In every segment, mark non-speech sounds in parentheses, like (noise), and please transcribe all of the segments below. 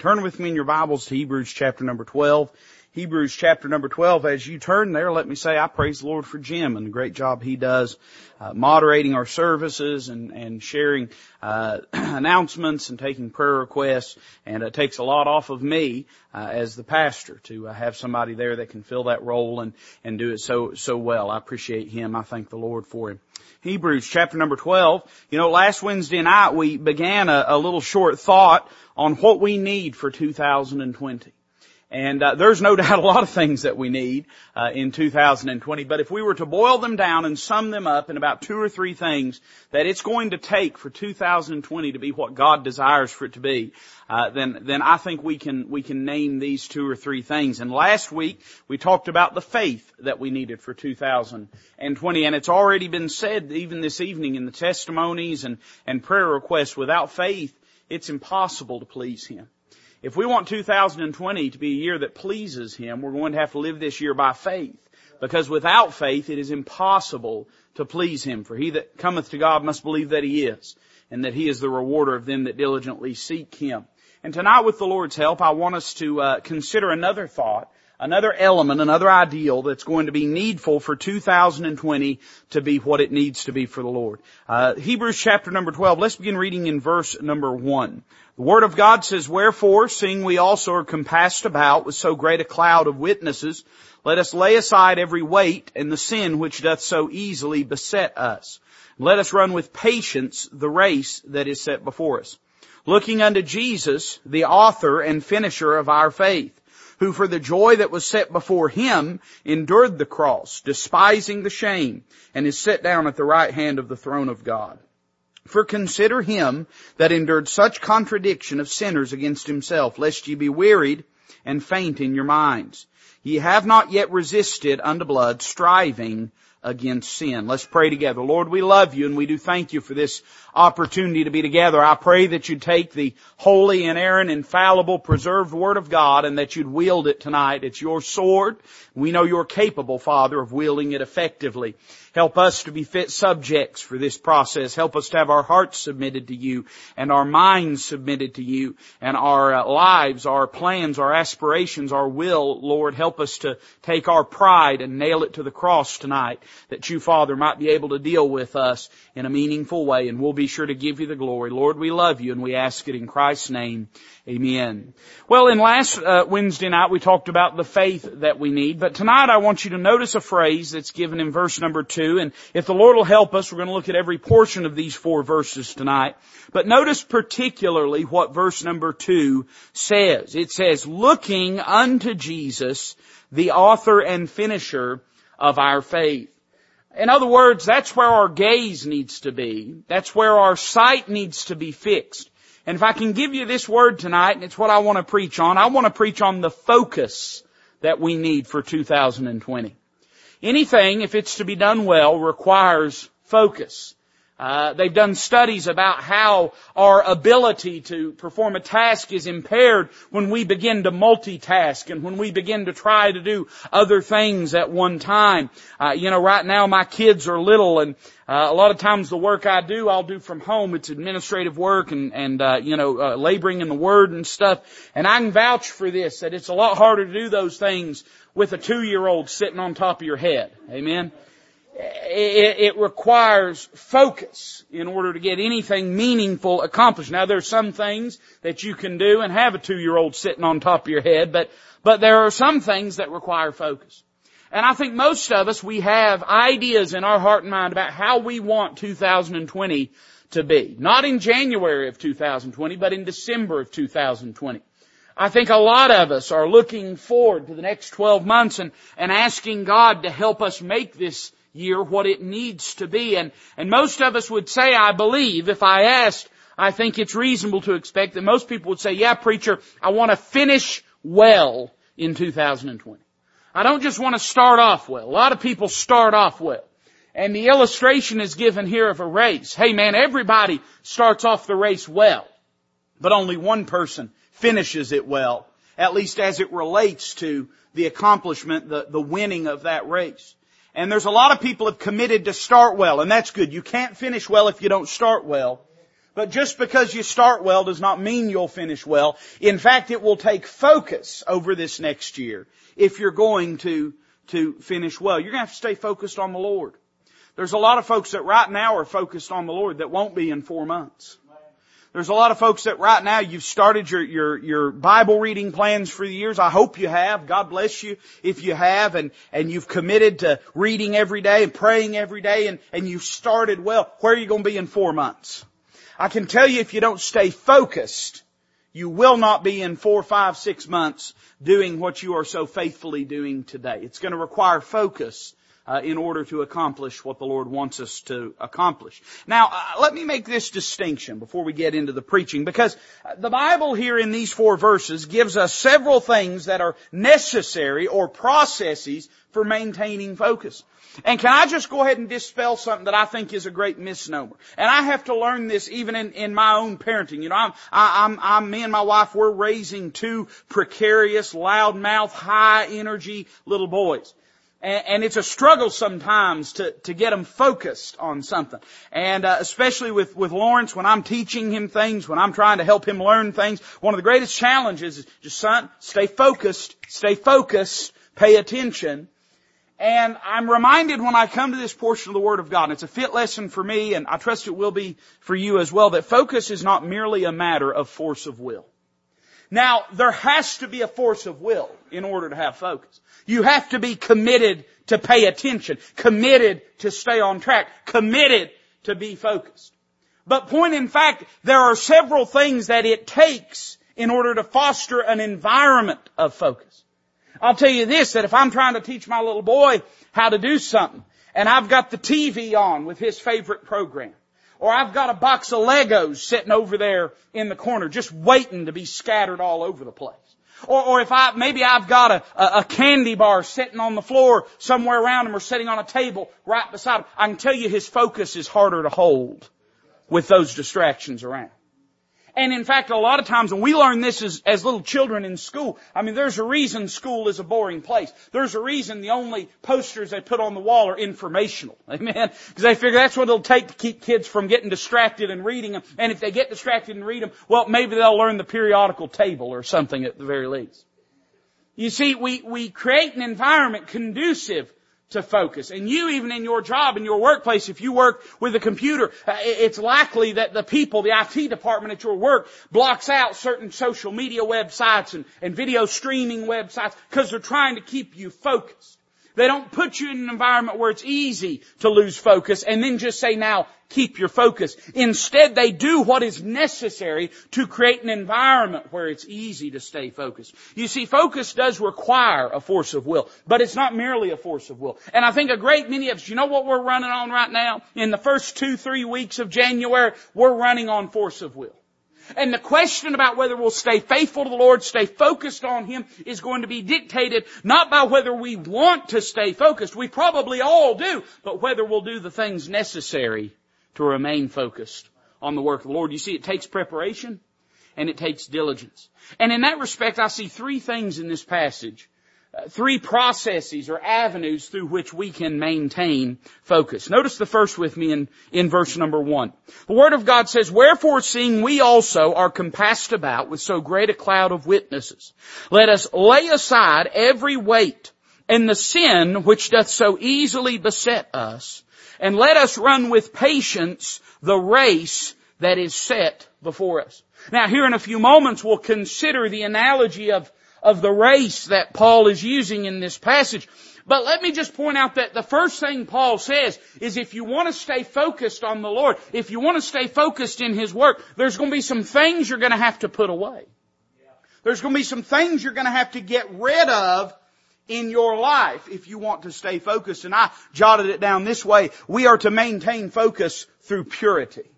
Turn with me in your Bibles to Hebrews chapter number 12. Hebrews chapter number 12. As you turn there, let me say I praise the Lord for Jim and the great job he does uh, moderating our services and, and sharing uh, (clears throat) announcements and taking prayer requests. And it takes a lot off of me uh, as the pastor to uh, have somebody there that can fill that role and, and do it so, so well. I appreciate him. I thank the Lord for him. Hebrews chapter number 12. You know, last Wednesday night we began a, a little short thought on what we need for 2020. And uh, there's no (laughs) doubt a lot of things that we need uh, in 2020. But if we were to boil them down and sum them up in about two or three things that it's going to take for 2020 to be what God desires for it to be, uh, then then I think we can we can name these two or three things. And last week we talked about the faith that we needed for 2020, and it's already been said even this evening in the testimonies and and prayer requests. Without faith, it's impossible to please Him. If we want 2020 to be a year that pleases Him, we're going to have to live this year by faith. Because without faith, it is impossible to please Him. For he that cometh to God must believe that He is, and that He is the rewarder of them that diligently seek Him. And tonight, with the Lord's help, I want us to uh, consider another thought, another element, another ideal that's going to be needful for 2020 to be what it needs to be for the Lord. Uh, Hebrews chapter number 12. Let's begin reading in verse number 1. The Word of God says, Wherefore, seeing we also are compassed about with so great a cloud of witnesses, let us lay aside every weight and the sin which doth so easily beset us. Let us run with patience the race that is set before us. Looking unto Jesus, the author and finisher of our faith, who for the joy that was set before him endured the cross, despising the shame, and is set down at the right hand of the throne of God. For consider him that endured such contradiction of sinners against himself, lest ye be wearied and faint in your minds. Ye have not yet resisted unto blood, striving against sin. Let's pray together. Lord, we love you and we do thank you for this opportunity to be together. I pray that you'd take the holy, inerrant, infallible, preserved Word of God and that you'd wield it tonight. It's your sword. We know you're capable, Father, of wielding it effectively. Help us to be fit subjects for this process. Help us to have our hearts submitted to you and our minds submitted to you and our uh, lives, our plans, our aspirations, our will, Lord, help us to take our pride and nail it to the cross tonight that you, Father, might be able to deal with us in a meaningful way and we'll be sure to give you the glory. Lord, we love you and we ask it in Christ's name. Amen. Well, in last uh, Wednesday night we talked about the faith that we need, but tonight I want you to notice a phrase that's given in verse number two, and if the Lord will help us, we're going to look at every portion of these four verses tonight. But notice particularly what verse number two says. It says, looking unto Jesus, the author and finisher of our faith. In other words, that's where our gaze needs to be. That's where our sight needs to be fixed. And if I can give you this word tonight, and it's what I want to preach on, I want to preach on the focus that we need for 2020. Anything, if it's to be done well, requires focus. Uh, they've done studies about how our ability to perform a task is impaired when we begin to multitask and when we begin to try to do other things at one time. Uh, you know, right now my kids are little and uh, a lot of times the work I do, I'll do from home. It's administrative work and, and, uh, you know, uh, laboring in the Word and stuff. And I can vouch for this, that it's a lot harder to do those things with a two-year-old sitting on top of your head. Amen? It, requires focus in order to get anything meaningful accomplished. Now there's some things that you can do and have a two-year-old sitting on top of your head, but, but there are some things that require focus. And I think most of us, we have ideas in our heart and mind about how we want 2020 to be. Not in January of 2020, but in December of 2020. I think a lot of us are looking forward to the next 12 months and, and asking God to help us make this year what it needs to be. And, and most of us would say, I believe, if I asked, I think it's reasonable to expect that most people would say, yeah, preacher, I want to finish well in 2020. I don't just want to start off well. A lot of people start off well. And the illustration is given here of a race. Hey man, everybody starts off the race well. But only one person finishes it well. At least as it relates to the accomplishment, the, the winning of that race. And there's a lot of people have committed to start well, and that's good. You can't finish well if you don't start well. But just because you start well does not mean you'll finish well. In fact, it will take focus over this next year if you're going to, to finish well. You're going to have to stay focused on the Lord. There's a lot of folks that right now are focused on the Lord that won't be in four months. There's a lot of folks that right now you've started your, your, your Bible reading plans for the years. I hope you have. God bless you if you have and, and you've committed to reading every day and praying every day and, and you've started well. Where are you going to be in four months? I can tell you if you don't stay focused, you will not be in four, five, six months doing what you are so faithfully doing today. It's going to require focus uh, in order to accomplish what the Lord wants us to accomplish. Now, uh, let me make this distinction before we get into the preaching, because uh, the Bible here in these four verses gives us several things that are necessary or processes for maintaining focus. And can I just go ahead and dispel something that I think is a great misnomer? And I have to learn this even in, in my own parenting. You know, I'm, I, I'm, I'm, me and my wife, we're raising two precarious, loudmouth, high energy little boys. And, and it's a struggle sometimes to, to get them focused on something. And uh, especially with, with Lawrence, when I'm teaching him things, when I'm trying to help him learn things, one of the greatest challenges is just, son, stay focused, stay focused, pay attention. And I'm reminded when I come to this portion of the Word of God, and it's a fit lesson for me, and I trust it will be for you as well, that focus is not merely a matter of force of will. Now, there has to be a force of will in order to have focus. You have to be committed to pay attention, committed to stay on track, committed to be focused. But point in fact, there are several things that it takes in order to foster an environment of focus. I'll tell you this, that if I'm trying to teach my little boy how to do something, and I've got the TV on with his favorite program, or I've got a box of Legos sitting over there in the corner just waiting to be scattered all over the place. Or, or if I, maybe I've got a, a, a candy bar sitting on the floor somewhere around him or sitting on a table right beside him. I can tell you his focus is harder to hold with those distractions around. And in fact, a lot of times when we learn this as, as little children in school, I mean, there's a reason school is a boring place. There's a reason the only posters they put on the wall are informational. (laughs) Amen? Because they figure that's what it'll take to keep kids from getting distracted and reading them. And if they get distracted and read them, well, maybe they'll learn the periodical table or something at the very least. You see, we, we create an environment conducive to focus. And you, even in your job, in your workplace, if you work with a computer, uh, it's likely that the people, the IT department at your work, blocks out certain social media websites and, and video streaming websites because they're trying to keep you focused. They don't put you in an environment where it's easy to lose focus and then just say, now, keep your focus. Instead, they do what is necessary to create an environment where it's easy to stay focused. You see, focus does require a force of will, but it's not merely a force of will. And I think a great many of us, you know what we're running on right now? In the first two, three weeks of January, we're running on force of will. And the question about whether we'll stay faithful to the Lord, stay focused on Him, is going to be dictated not by whether we want to stay focused. We probably all do, but whether we'll do the things necessary to remain focused on the work of the Lord. You see, it takes preparation and it takes diligence. And in that respect, I see three things in this passage three processes or avenues through which we can maintain focus. Notice the first with me in, in verse number one. The Word of God says, Wherefore seeing we also are compassed about with so great a cloud of witnesses, let us lay aside every weight and the sin which doth so easily beset us, and let us run with patience the race that is set before us. Now here in a few moments we'll consider the analogy of of the race that Paul is using in this passage. But let me just point out that the first thing Paul says is if you want to stay focused on the Lord, if you want to stay focused in His work, there's going to be some things you're going to have to put away. There's going to be some things you're going to have to get rid of in your life if you want to stay focused. And I jotted it down this way. We are to maintain focus through purity.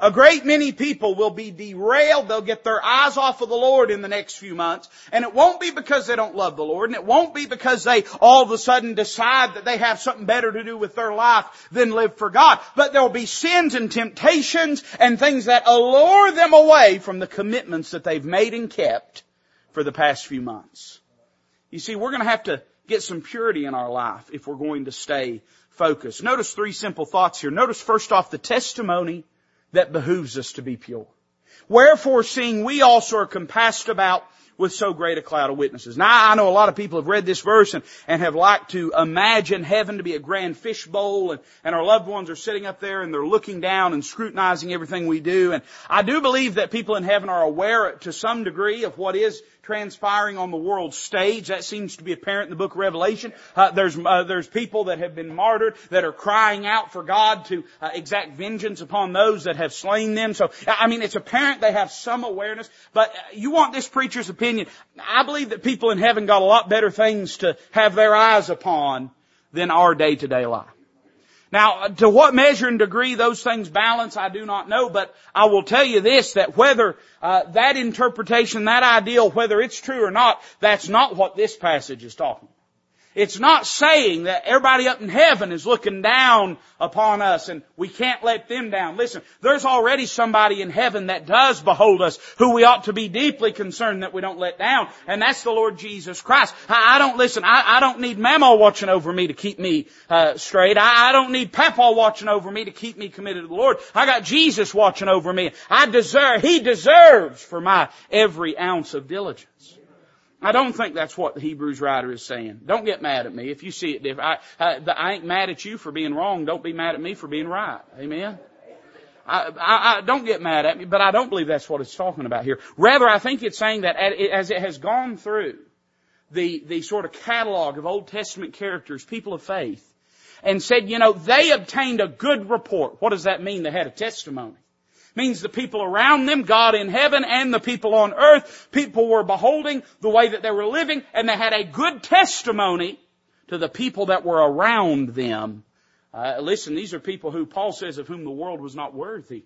A great many people will be derailed. They'll get their eyes off of the Lord in the next few months. And it won't be because they don't love the Lord. And it won't be because they all of a sudden decide that they have something better to do with their life than live for God. But there'll be sins and temptations and things that allure them away from the commitments that they've made and kept for the past few months. You see, we're going to have to get some purity in our life if we're going to stay focused. Notice three simple thoughts here. Notice first off the testimony that behooves us to be pure. Wherefore seeing we also are compassed about with so great a cloud of witnesses. Now I know a lot of people have read this verse and, and have liked to imagine heaven to be a grand fishbowl and, and our loved ones are sitting up there and they're looking down and scrutinizing everything we do. And I do believe that people in heaven are aware to some degree of what is transpiring on the world stage. That seems to be apparent in the book of Revelation. Uh, there's uh, there's people that have been martyred that are crying out for God to uh, exact vengeance upon those that have slain them. So I mean, it's apparent they have some awareness. But uh, you want this preacher's opinion? I believe that people in heaven got a lot better things to have their eyes upon than our day to day life. Now, to what measure and degree those things balance, I do not know, but I will tell you this, that whether uh, that interpretation, that ideal, whether it's true or not, that's not what this passage is talking it's not saying that everybody up in heaven is looking down upon us and we can't let them down. Listen, there's already somebody in heaven that does behold us who we ought to be deeply concerned that we don't let down. And that's the Lord Jesus Christ. I, don't listen, I, I, don't need Mama watching over me to keep me uh, straight. I, I don't need Papa watching over me to keep me committed to the Lord. I got Jesus watching over me. I deserve, He deserves for my every ounce of diligence. I don't think that's what the Hebrews writer is saying. Don't get mad at me if you see it different. I, I, I ain't mad at you for being wrong. Don't be mad at me for being right. Amen. I, I, I, don't get mad at me, but I don't believe that's what it's talking about here. Rather, I think it's saying that as it has gone through the, the sort of catalog of Old Testament characters, people of faith, and said, you know, they obtained a good report. What does that mean? They had a testimony means the people around them, God in heaven and the people on earth, people were beholding the way that they were living and they had a good testimony to the people that were around them. Uh, listen, these are people who Paul says of whom the world was not worthy.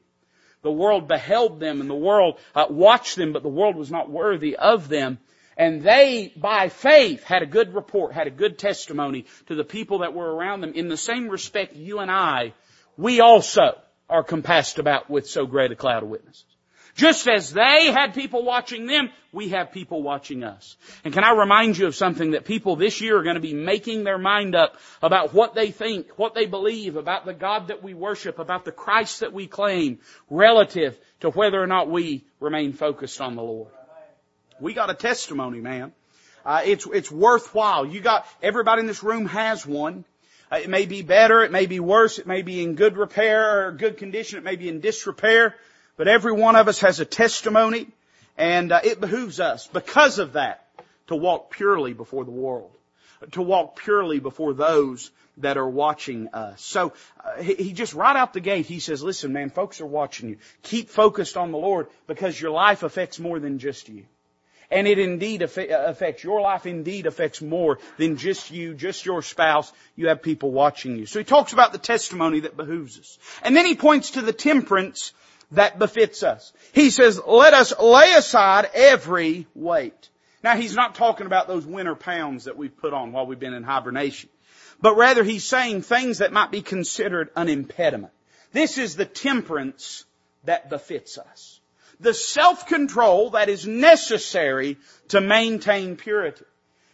The world beheld them and the world uh, watched them, but the world was not worthy of them. And they, by faith, had a good report, had a good testimony to the people that were around them. In the same respect, you and I, we also are compassed about with so great a cloud of witnesses. Just as they had people watching them, we have people watching us. And can I remind you of something that people this year are going to be making their mind up about what they think, what they believe about the God that we worship, about the Christ that we claim, relative to whether or not we remain focused on the Lord. We got a testimony, man. Uh, it's it's worthwhile. You got everybody in this room has one. Uh, it may be better, it may be worse, it may be in good repair or good condition, it may be in disrepair, but every one of us has a testimony and uh, it behooves us because of that to walk purely before the world, to walk purely before those that are watching us. So uh, he, he, just right out the gate he says, "Listen, man, folks are watching you. Keep focused on the Lord because your life affects more than just you." And it indeed uh, affects, your life indeed affects more than just you, just your spouse. You have people watching you. So he talks about the testimony that behooves us. And then he points to the temperance that befits us. He says, let us lay aside every weight. Now he's not talking about those winter pounds that we've put on while we've been in hibernation. But rather he's saying things that might be considered an impediment. This is the temperance that befits us the self-control that is necessary to maintain purity.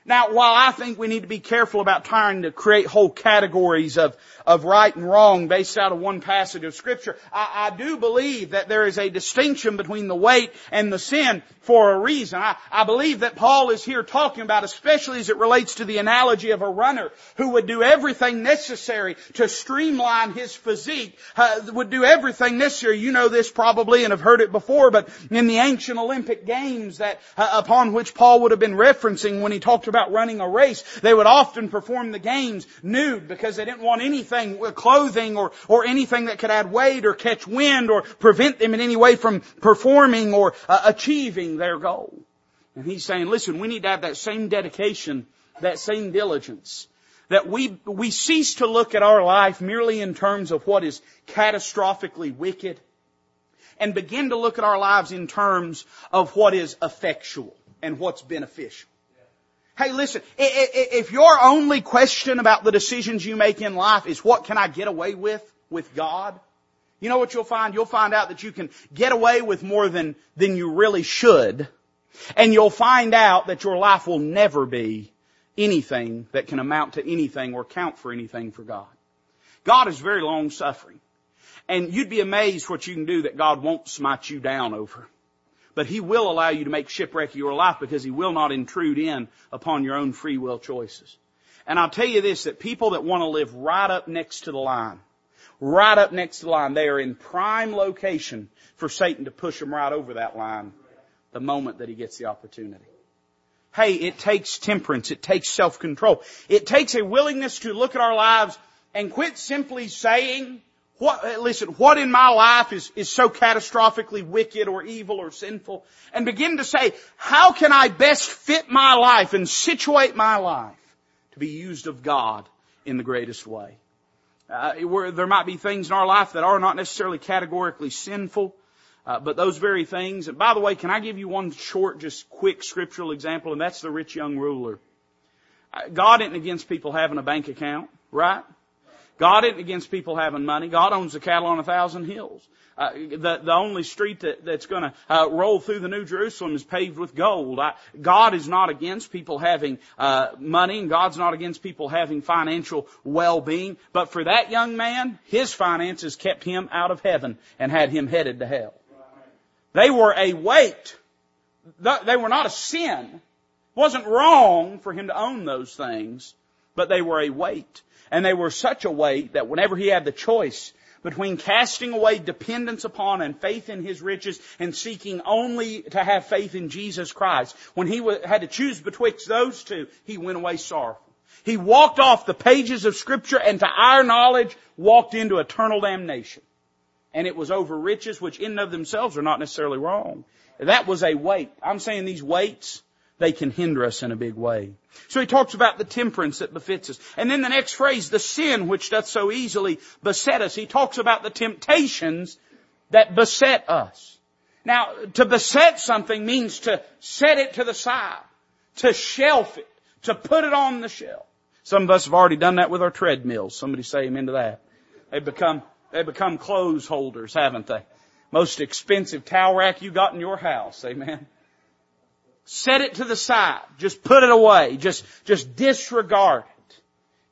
Now, while I think we need to be careful about trying to create whole categories of, of right and wrong based out of one passage of scripture, I, I do believe that there is a distinction between the weight and the sin for a reason. I, I believe that Paul is here talking about, especially as it relates to the analogy of a runner who would do everything necessary to streamline his physique, uh, would do everything necessary. You know this probably and have heard it before, but in the ancient Olympic games that, uh, upon which Paul would have been referencing when he talked about about running a race, they would often perform the games nude because they didn't want anything, uh, clothing or, or anything that could add weight or catch wind or prevent them in any way from performing or uh, achieving their goal. And he's saying, listen, we need to have that same dedication, that same diligence that we, we cease to look at our life merely in terms of what is catastrophically wicked and begin to look at our lives in terms of what is effectual and what's beneficial. Hey, listen, if your only question about the decisions you make in life is what can I get away with with God, you know what you'll find? You'll find out that you can get away with more than, than you really should. And you'll find out that your life will never be anything that can amount to anything or count for anything for God. God is very long suffering. And you'd be amazed what you can do that God won't smite you down over. But He will allow you to make shipwreck of your life because He will not intrude in upon your own free will choices. And I'll tell you this, that people that want to live right up next to the line, right up next to the line, they are in prime location for Satan to push them right over that line the moment that he gets the opportunity. Hey, it takes temperance. It takes self-control. It takes a willingness to look at our lives and quit simply saying, what, listen, what in my life is, is so catastrophically wicked or evil or sinful? And begin to say, how can I best fit my life and situate my life to be used of God in the greatest way? Uh, where there might be things in our life that are not necessarily categorically sinful, uh, but those very things, and by the way, can I give you one short, just quick scriptural example, and that's the rich young ruler. Uh, God isn't against people having a bank account, right? God isn't against people having money. God owns the cattle on a thousand hills. Uh, the the only street that, that's going to uh, roll through the New Jerusalem is paved with gold. I, God is not against people having uh, money, and God's not against people having financial well-being. But for that young man, his finances kept him out of heaven and had him headed to hell. They were a weight. They were not a sin. It wasn't wrong for him to own those things, but they were a weight. And they were such a weight that whenever he had the choice between casting away dependence upon and faith in his riches and seeking only to have faith in Jesus Christ, when he had to choose betwixt those two, he went away sorrowful. He walked off the pages of scripture and to our knowledge walked into eternal damnation and it was over riches, which in and of themselves are not necessarily wrong. That was a weight. I'm saying these weights, they can hinder us in a big way. So he talks about the temperance that befits us. And then the next phrase, the sin which doth so easily beset us. He talks about the temptations that beset us. Now, to beset something means to set it to the side, to shelf it, to put it on the shelf. Some of us have already done that with our treadmills. Somebody say amen to that. They become they become clothes holders, haven't they? Most expensive towel rack you got in your house. Amen. Set it to the side. Just put it away. Just, just disregard it.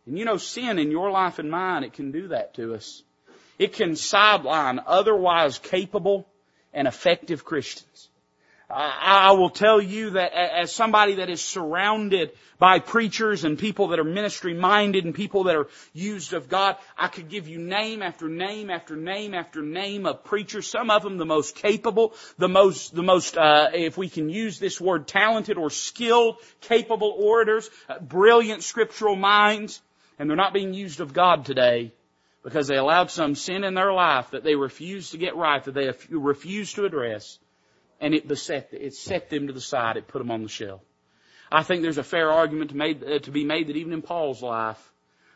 And you know, sin in your life and mine, it can do that to us. It can sideline otherwise capable and effective Christians. I will tell you that as somebody that is surrounded by preachers and people that are ministry minded and people that are used of God, I could give you name after name after name after name of preachers. Some of them the most capable, the most, the most, uh, if we can use this word, talented or skilled, capable orators, uh, brilliant scriptural minds, and they're not being used of God today because they allowed some sin in their life that they refused to get right, that they refused to address and it beset, it set them to the side. It put them on the shelf. I think there's a fair argument to, made, uh, to be made that even in Paul's life,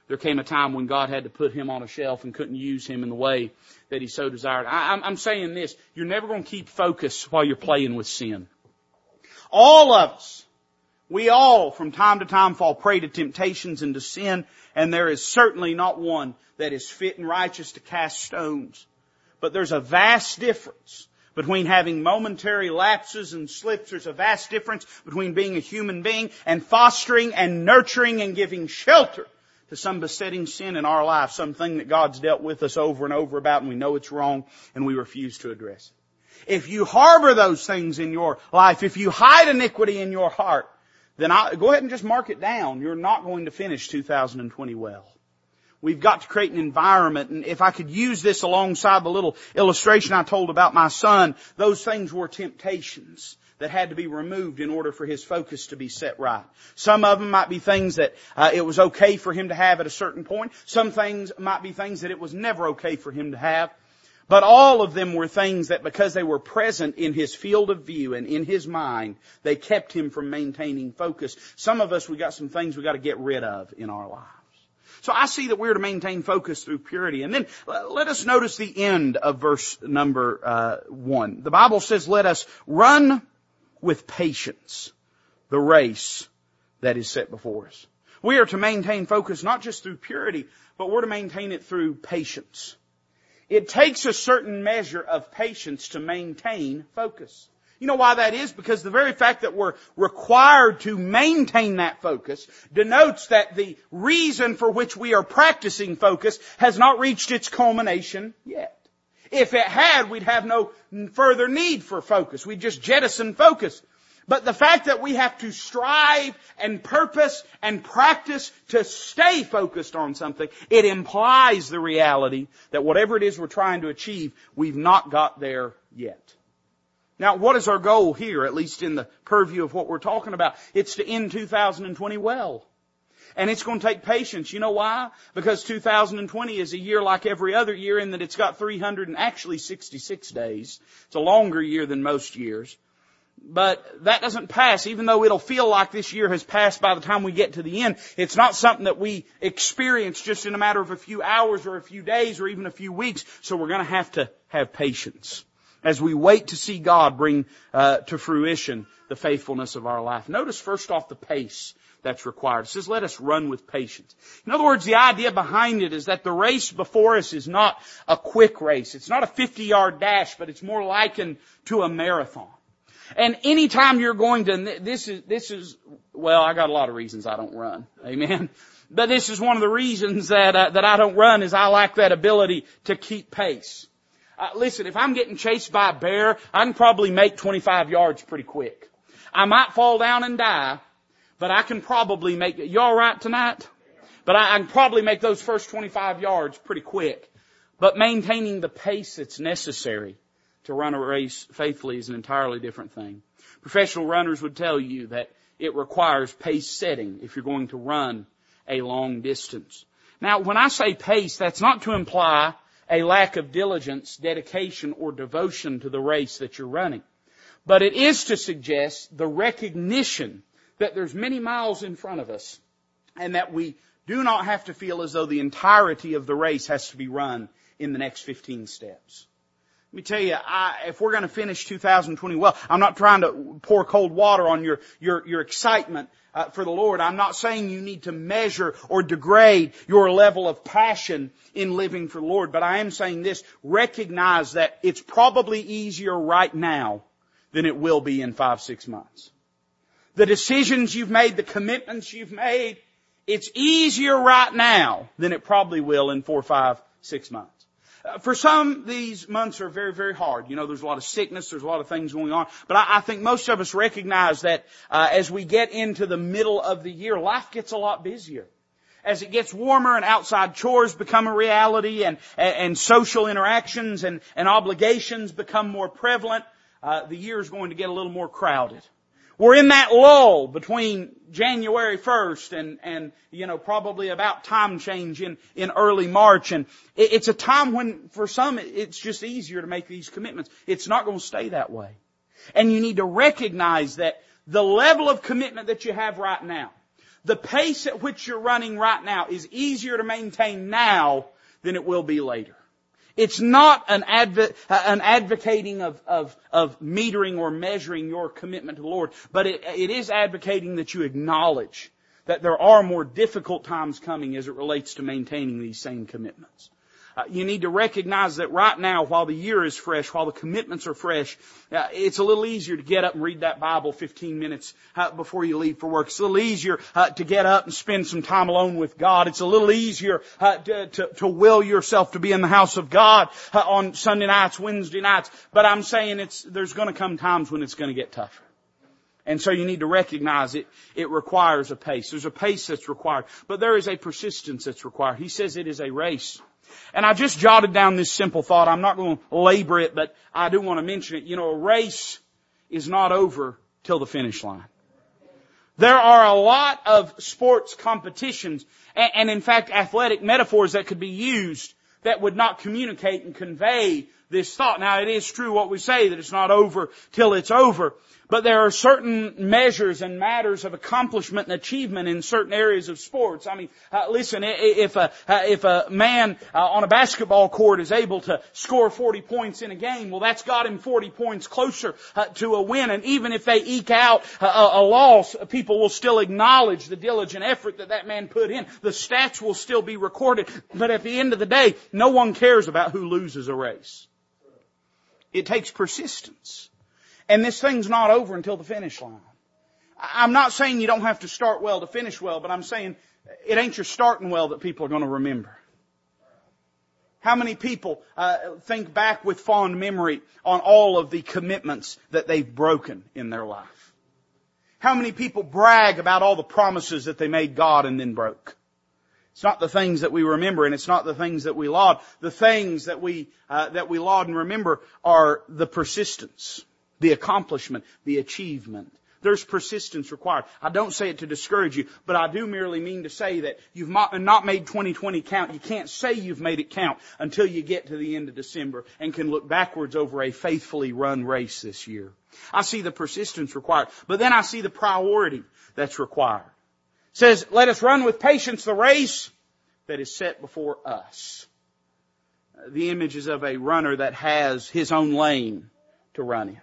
there came a time when God had to put him on a shelf and couldn't use him in the way that he so desired. I, I'm, I'm saying this, you're never going to keep focus while you're playing with sin. All of us, we all from time to time fall prey to temptations and to sin, and there is certainly not one that is fit and righteous to cast stones. But there's a vast difference between having momentary lapses and slips. There's a vast difference between being a human being and fostering and nurturing and giving shelter to some besetting sin in our life, something that God's dealt with us over and over about and we know it's wrong and we refuse to address it. If you harbor those things in your life, if you hide iniquity in your heart, then I, go ahead and just mark it down. You're not going to finish 2020 well. We've got to create an environment, and if I could use this alongside the little illustration I told about my son, those things were temptations that had to be removed in order for his focus to be set right. Some of them might be things that uh, it was okay for him to have at a certain point. Some things might be things that it was never okay for him to have. But all of them were things that because they were present in his field of view and in his mind, they kept him from maintaining focus. Some of us, we got some things we got to get rid of in our lives. So I see that we're to maintain focus through purity. And then let us notice the end of verse number uh, one. The Bible says, "Let us run with patience the race that is set before us." We are to maintain focus not just through purity, but we're to maintain it through patience. It takes a certain measure of patience to maintain focus. You know why that is? Because the very fact that we're required to maintain that focus denotes that the reason for which we are practicing focus has not reached its culmination yet. If it had, we'd have no further need for focus. We'd just jettison focus. But the fact that we have to strive and purpose and practice to stay focused on something, it implies the reality that whatever it is we're trying to achieve, we've not got there yet. Now, what is our goal here, at least in the purview of what we're talking about? It's to end 2020 well. And it's going to take patience. You know why? Because 2020 is a year like every other year in that it's got 300 and actually 66 days. It's a longer year than most years. But that doesn't pass, even though it'll feel like this year has passed by the time we get to the end. It's not something that we experience just in a matter of a few hours or a few days or even a few weeks. So we're going to have to have patience as we wait to see God bring uh, to fruition the faithfulness of our life. Notice first off the pace that's required. It says, let us run with patience. In other words, the idea behind it is that the race before us is not a quick race. It's not a 50 yard dash, but it's more likened to a marathon. And anytime you're going to, this is, this is, well, I got a lot of reasons I don't run. Amen. But this is one of the reasons that, uh, that I don't run is I lack that ability to keep pace. Uh, listen, if I'm getting chased by a bear, I can probably make 25 yards pretty quick. I might fall down and die, but I can probably make it. You alright tonight? But I, I can probably make those first 25 yards pretty quick. But maintaining the pace that's necessary to run a race faithfully is an entirely different thing. Professional runners would tell you that it requires pace setting if you're going to run a long distance. Now, when I say pace, that's not to imply a lack of diligence, dedication, or devotion to the race that you're running. But it is to suggest the recognition that there's many miles in front of us and that we do not have to feel as though the entirety of the race has to be run in the next 15 steps. Let me tell you, I, if we're going to finish 2020 well, I'm not trying to pour cold water on your your, your excitement uh, for the Lord. I'm not saying you need to measure or degrade your level of passion in living for the Lord, but I am saying this: recognize that it's probably easier right now than it will be in five, six months. The decisions you've made, the commitments you've made, it's easier right now than it probably will in four, five, six months. Uh, for some, these months are very, very hard. You know, there's a lot of sickness, there's a lot of things going on. But I, I think most of us recognize that uh, as we get into the middle of the year, life gets a lot busier. As it gets warmer and outside chores become a reality and, and, and social interactions and, and obligations become more prevalent, uh, the year is going to get a little more crowded. We're in that lull between January 1st and, and, you know, probably about time change in, in early March. And it, it's a time when, for some, it's just easier to make these commitments. It's not going to stay that way. And you need to recognize that the level of commitment that you have right now, the pace at which you're running right now is easier to maintain now than it will be later. It's not an, uh, an advocating of, of, of metering or measuring your commitment to the Lord, but it, it is advocating that you acknowledge that there are more difficult times coming as it relates to maintaining these same commitments. Uh, you need to recognize that right now, while the year is fresh, while the commitments are fresh, uh, it's a little easier to get up and read that Bible 15 minutes uh, before you leave for work. It's a little easier uh, to get up and spend some time alone with God. It's a little easier uh, to, to, to, will yourself to be in the house of God uh, on Sunday nights, Wednesday nights. But I'm saying it's there's going to come times when it's going to get tougher. And so you need to recognize it. It requires a pace. There's a pace that's required, but there is a persistence that's required. He says it is a race. And I just jotted down this simple thought. I'm not going to labor it, but I do want to mention it. You know, a race is not over till the finish line. There are a lot of sports competitions and, and in fact athletic metaphors that could be used that would not communicate and convey this thought. Now it is true what we say that it's not over till it's over. But there are certain measures and matters of accomplishment and achievement in certain areas of sports. I mean, uh, listen, if a, uh, if a man uh, on a basketball court is able to score 40 points in a game, well that's got him 40 points closer uh, to a win. And even if they eke out a, a loss, people will still acknowledge the diligent effort that that man put in. The stats will still be recorded. But at the end of the day, no one cares about who loses a race. It takes persistence. And this thing's not over until the finish line. I'm not saying you don't have to start well to finish well, but I'm saying it ain't your starting well that people are going to remember. How many people uh, think back with fond memory on all of the commitments that they've broken in their life? How many people brag about all the promises that they made God and then broke? It's not the things that we remember and it's not the things that we laud. The things that we, uh, that we laud and remember are the persistence, the accomplishment, the achievement. There's persistence required. I don't say it to discourage you, but I do merely mean to say that you've not made 2020 count. You can't say you've made it count until you get to the end of December and can look backwards over a faithfully run race this year. I see the persistence required, but then I see the priority that's required. It says, let us run with patience the race that is set before us. The image is of a runner that has his own lane to run in.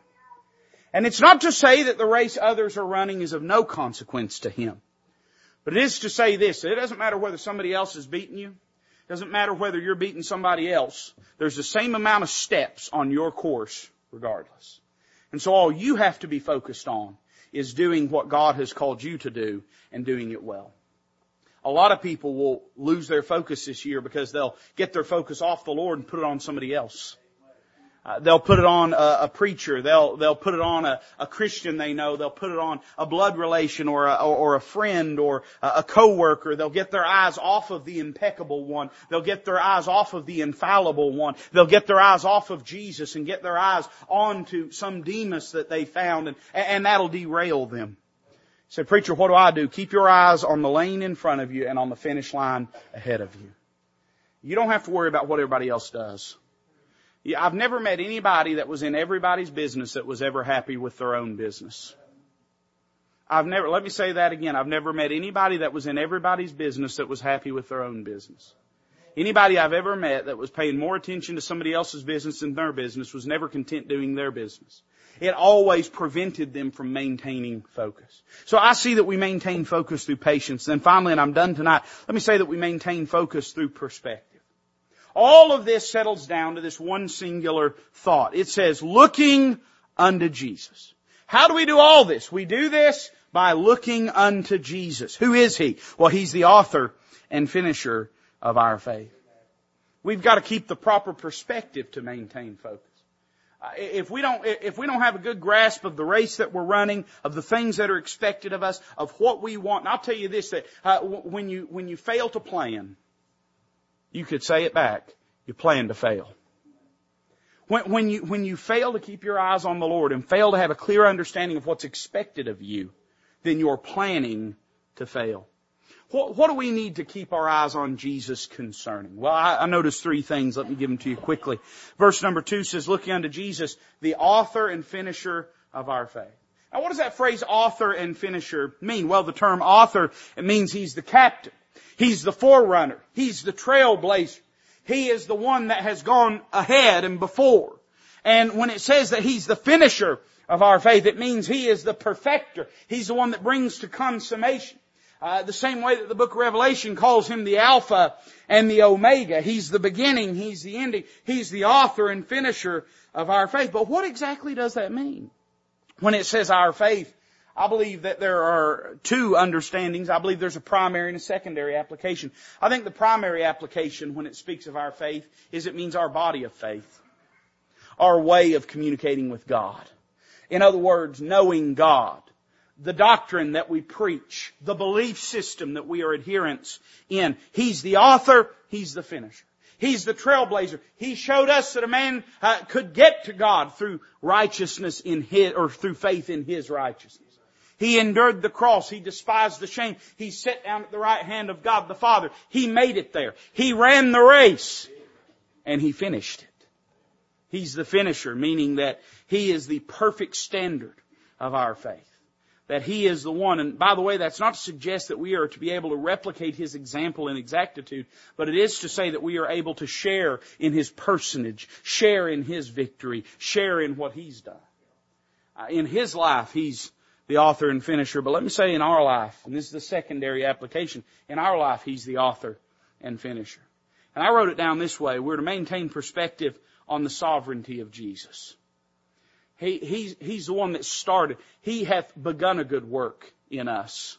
And it's not to say that the race others are running is of no consequence to him. But it is to say this, it doesn't matter whether somebody else is beating you. It doesn't matter whether you're beating somebody else. There's the same amount of steps on your course regardless. And so all you have to be focused on is doing what God has called you to do and doing it well. A lot of people will lose their focus this year because they'll get their focus off the Lord and put it on somebody else. Uh, they'll put it on a, a, preacher. They'll they'll put it on a, a Christian they know. They'll put it on a blood relation or a, or a friend or a, a coworker. They'll get their eyes off of the impeccable one. They'll get their eyes off of the infallible one. They'll get their eyes off of Jesus and get their eyes onto some Demas that they found, and and that'll derail them. Said, preacher, what do I do? Keep your eyes on the lane in front of you and on the finish line ahead of you. You don't have to worry about what everybody else does. I've never met anybody that was in everybody's business that was ever happy with their own business. I've never, let me say that again. I've never met anybody that was in everybody's business that was happy with their own business. Anybody I've ever met that was paying more attention to somebody else's business than their business was never content doing their business. It always prevented them from maintaining focus. So I see that we maintain focus through patience. Then finally, and I'm done tonight, let me say that we maintain focus through perspective. All of this settles down to this one singular thought. It says, looking unto Jesus. How do we do all this? We do this by looking unto Jesus. Who is He? Well, He's the author and finisher of our faith. We've got to keep the proper perspective to maintain focus. Uh, if we don't, if we don't have a good grasp of the race that we're running, of the things that are expected of us, of what we want, and I'll tell you this, that uh, when you, when you fail to plan, you could say it back. You plan to fail. When, when, you, when you fail to keep your eyes on the Lord and fail to have a clear understanding of what's expected of you, then you're planning to fail. What, what do we need to keep our eyes on Jesus concerning? Well, I, I noticed three things. Let me give them to you quickly. Verse number two says, looking unto Jesus, the author and finisher of our faith. Now what does that phrase author and finisher mean? Well, the term author, it means he's the captain. He's the forerunner. He's the trailblazer. He is the one that has gone ahead and before. And when it says that He's the finisher of our faith, it means He is the perfecter. He's the one that brings to consummation. Uh, the same way that the book of Revelation calls Him the Alpha and the Omega. He's the beginning, He's the ending, He's the author and finisher of our faith. But what exactly does that mean? When it says our faith, I believe that there are two understandings. I believe there's a primary and a secondary application. I think the primary application when it speaks of our faith is it means our body of faith. Our way of communicating with God. In other words, knowing God. The doctrine that we preach. The belief system that we are adherents in. He's the author. He's the finisher. He's the trailblazer. He showed us that a man uh, could get to God through righteousness in his, or through faith in his righteousness. He endured the cross. He despised the shame. He sat down at the right hand of God the Father. He made it there. He ran the race. And he finished it. He's the finisher, meaning that he is the perfect standard of our faith. That he is the one, and by the way, that's not to suggest that we are to be able to replicate his example in exactitude, but it is to say that we are able to share in his personage, share in his victory, share in what he's done. Uh, in his life, he's the author and finisher. But let me say in our life, and this is the secondary application, in our life, He's the author and finisher. And I wrote it down this way. We're to maintain perspective on the sovereignty of Jesus. He, he's, he's the one that started. He hath begun a good work in us.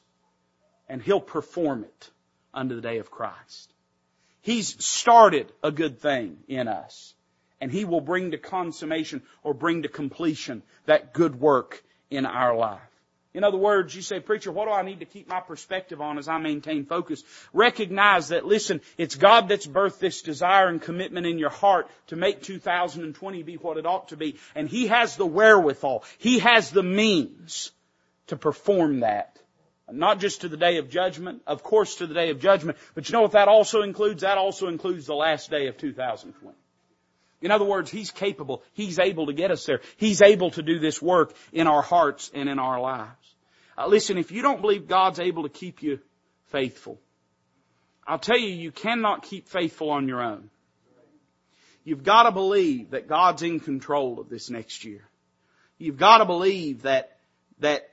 And He'll perform it unto the day of Christ. He's started a good thing in us. And He will bring to consummation or bring to completion that good work in our life. In other words, you say, preacher, what do I need to keep my perspective on as I maintain focus? Recognize that, listen, it's God that's birthed this desire and commitment in your heart to make 2020 be what it ought to be. And He has the wherewithal. He has the means to perform that. Not just to the day of judgment, of course to the day of judgment, but you know what that also includes? That also includes the last day of 2020. In other words, He's capable. He's able to get us there. He's able to do this work in our hearts and in our lives. Uh, listen, if you don't believe God's able to keep you faithful, I'll tell you, you cannot keep faithful on your own. You've got to believe that God's in control of this next year. You've got to believe that, that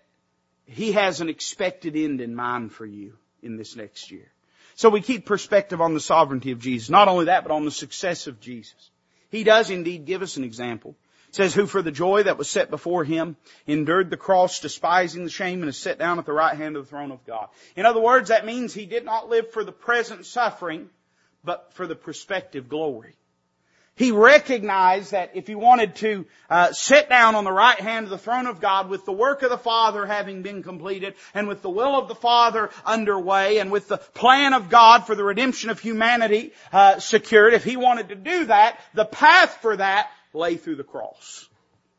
He has an expected end in mind for you in this next year. So we keep perspective on the sovereignty of Jesus. Not only that, but on the success of Jesus. He does indeed give us an example. It says, who for the joy that was set before him endured the cross, despising the shame, and is set down at the right hand of the throne of God. In other words, that means he did not live for the present suffering, but for the prospective glory. He recognized that if he wanted to uh, sit down on the right hand of the throne of God with the work of the Father having been completed and with the will of the Father underway and with the plan of God for the redemption of humanity uh, secured, if he wanted to do that, the path for that lay through the cross.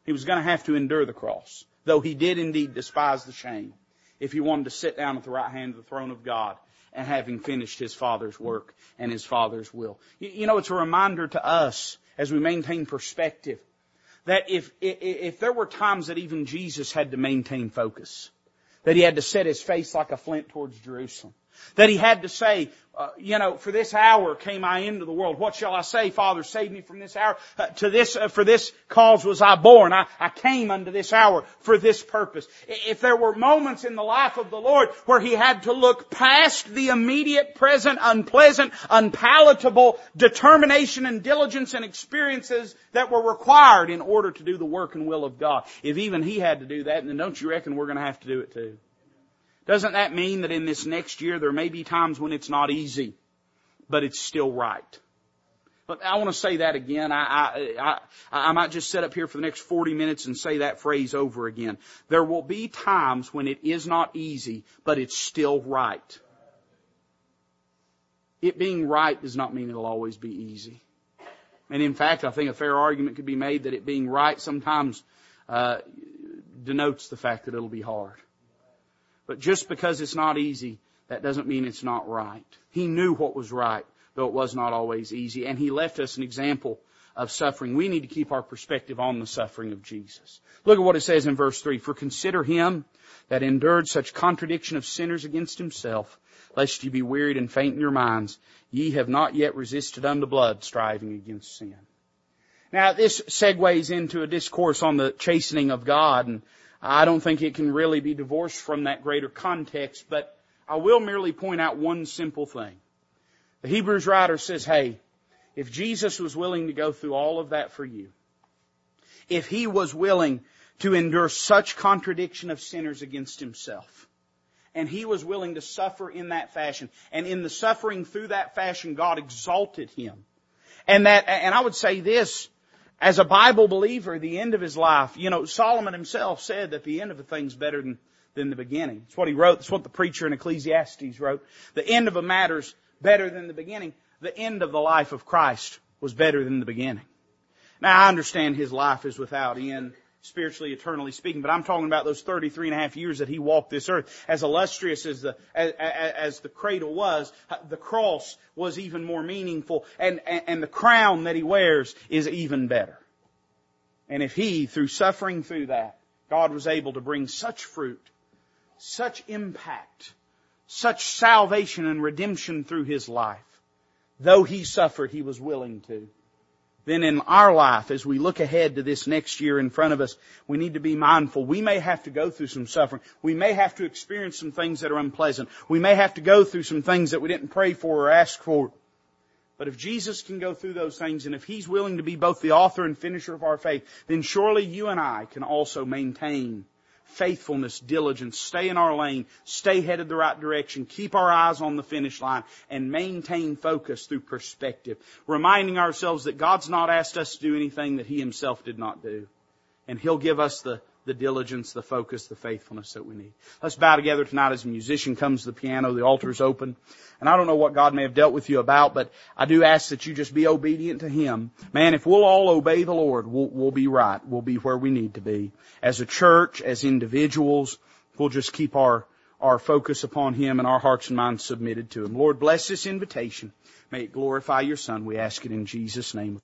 He was going to have to endure the cross, though he did indeed despise the shame if he wanted to sit down at the right hand of the throne of God having finished his Father's work and his Father's will. You know, it's a reminder to us as we maintain perspective that if, if there were times that even Jesus had to maintain focus, that he had to set his face like a flint towards Jerusalem, that he had to say, uh, you know, for this hour came I into the world. What shall I say? Father, save me from this hour. Uh, to this, uh, for this cause was I born. I, I came unto this hour for this purpose. If there were moments in the life of the Lord where he had to look past the immediate, present, unpleasant, unpalatable determination and diligence and experiences that were required in order to do the work and will of God, if even he had to do that, then don't you reckon we're going to have to do it too? Doesn't that mean that in this next year there may be times when it's not easy, but it's still right? But I want to say that again. I, I, I, I might just sit up here for the next 40 minutes and say that phrase over again. There will be times when it is not easy, but it's still right. It being right does not mean it'll always be easy. And in fact, I think a fair argument could be made that it being right sometimes uh, denotes the fact that it'll be hard. But just because it's not easy, that doesn't mean it's not right. He knew what was right, though it was not always easy. And He left us an example of suffering. We need to keep our perspective on the suffering of Jesus. Look at what it says in verse 3. For consider Him that endured such contradiction of sinners against Himself, lest ye be wearied and faint in your minds. Ye have not yet resisted unto blood, striving against sin. Now this segues into a discourse on the chastening of God and I don't think it can really be divorced from that greater context, but I will merely point out one simple thing. The Hebrews writer says, hey, if Jesus was willing to go through all of that for you, if he was willing to endure such contradiction of sinners against himself, and he was willing to suffer in that fashion, and in the suffering through that fashion, God exalted him. And that, and I would say this, as a Bible believer, the end of his life, you know, Solomon himself said that the end of a thing's better than, than the beginning. It's what he wrote. It's what the preacher in Ecclesiastes wrote. The end of a matter's better than the beginning. The end of the life of Christ was better than the beginning. Now I understand his life is without end, spiritually, eternally speaking, but I'm talking about those 33 and a half years that he walked this earth. As illustrious as the, as, as the cradle was, the cross was even more meaningful, and, and, and the crown that he wears is even better. And if he, through suffering through that, God was able to bring such fruit, such impact, such salvation and redemption through his life, though he suffered, he was willing to then in our life, as we look ahead to this next year in front of us, we need to be mindful. We may have to go through some suffering. We may have to experience some things that are unpleasant. We may have to go through some things that we didn't pray for or ask for. But if Jesus can go through those things and if He's willing to be both the author and finisher of our faith, then surely you and I can also maintain faithfulness, diligence, stay in our lane, stay headed the right direction, keep our eyes on the finish line, and maintain focus through perspective. Reminding ourselves that God's not asked us to do anything that He Himself did not do. And He'll give us the, the diligence, the focus, the faithfulness that we need. Let's bow together tonight as a musician comes to the piano, the altar is open. And I don't know what God may have dealt with you about, but I do ask that you just be obedient to Him. Man, if we'll all obey the Lord, we'll, we'll be right. We'll be where we need to be. As a church, as individuals, we'll just keep our, our focus upon Him and our hearts and minds submitted to Him. Lord, bless this invitation. May it glorify your Son. We ask it in Jesus' name.